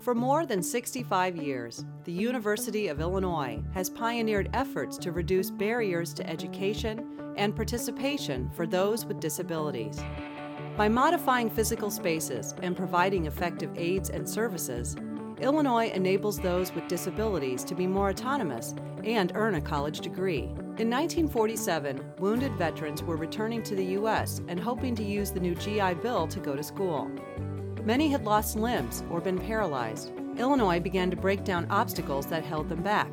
For more than 65 years, the University of Illinois has pioneered efforts to reduce barriers to education and participation for those with disabilities. By modifying physical spaces and providing effective aids and services, Illinois enables those with disabilities to be more autonomous and earn a college degree. In 1947, wounded veterans were returning to the U.S. and hoping to use the new GI Bill to go to school. Many had lost limbs or been paralyzed. Illinois began to break down obstacles that held them back.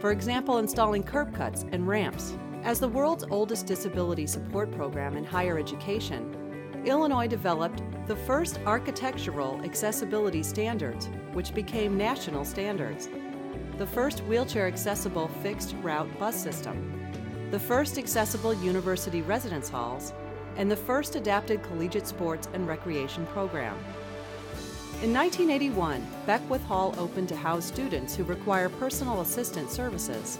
For example, installing curb cuts and ramps. As the world's oldest disability support program in higher education, Illinois developed the first architectural accessibility standards, which became national standards, the first wheelchair accessible fixed route bus system, the first accessible university residence halls, and the first adapted collegiate sports and recreation program. In 1981, Beckwith Hall opened to house students who require personal assistance services.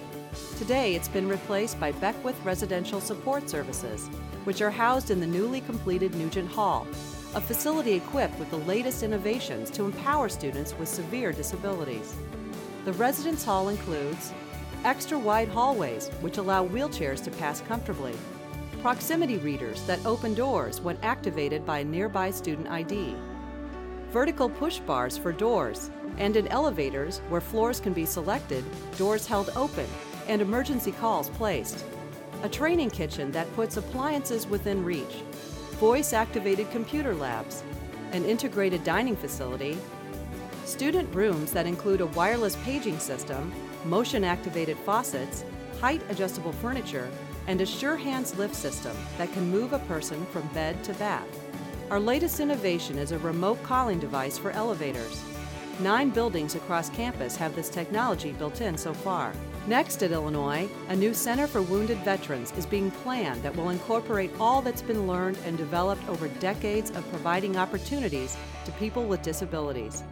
Today, it's been replaced by Beckwith Residential Support Services, which are housed in the newly completed Nugent Hall, a facility equipped with the latest innovations to empower students with severe disabilities. The residence hall includes extra wide hallways, which allow wheelchairs to pass comfortably, proximity readers that open doors when activated by a nearby student ID, vertical push bars for doors, and in elevators where floors can be selected, doors held open, and emergency calls placed. A training kitchen that puts appliances within reach, voice activated computer labs, an integrated dining facility, student rooms that include a wireless paging system, motion activated faucets, height adjustable furniture, and a Sure Hands lift system that can move a person from bed to bath. Our latest innovation is a remote calling device for elevators. Nine buildings across campus have this technology built in so far. Next at Illinois, a new Center for Wounded Veterans is being planned that will incorporate all that's been learned and developed over decades of providing opportunities to people with disabilities.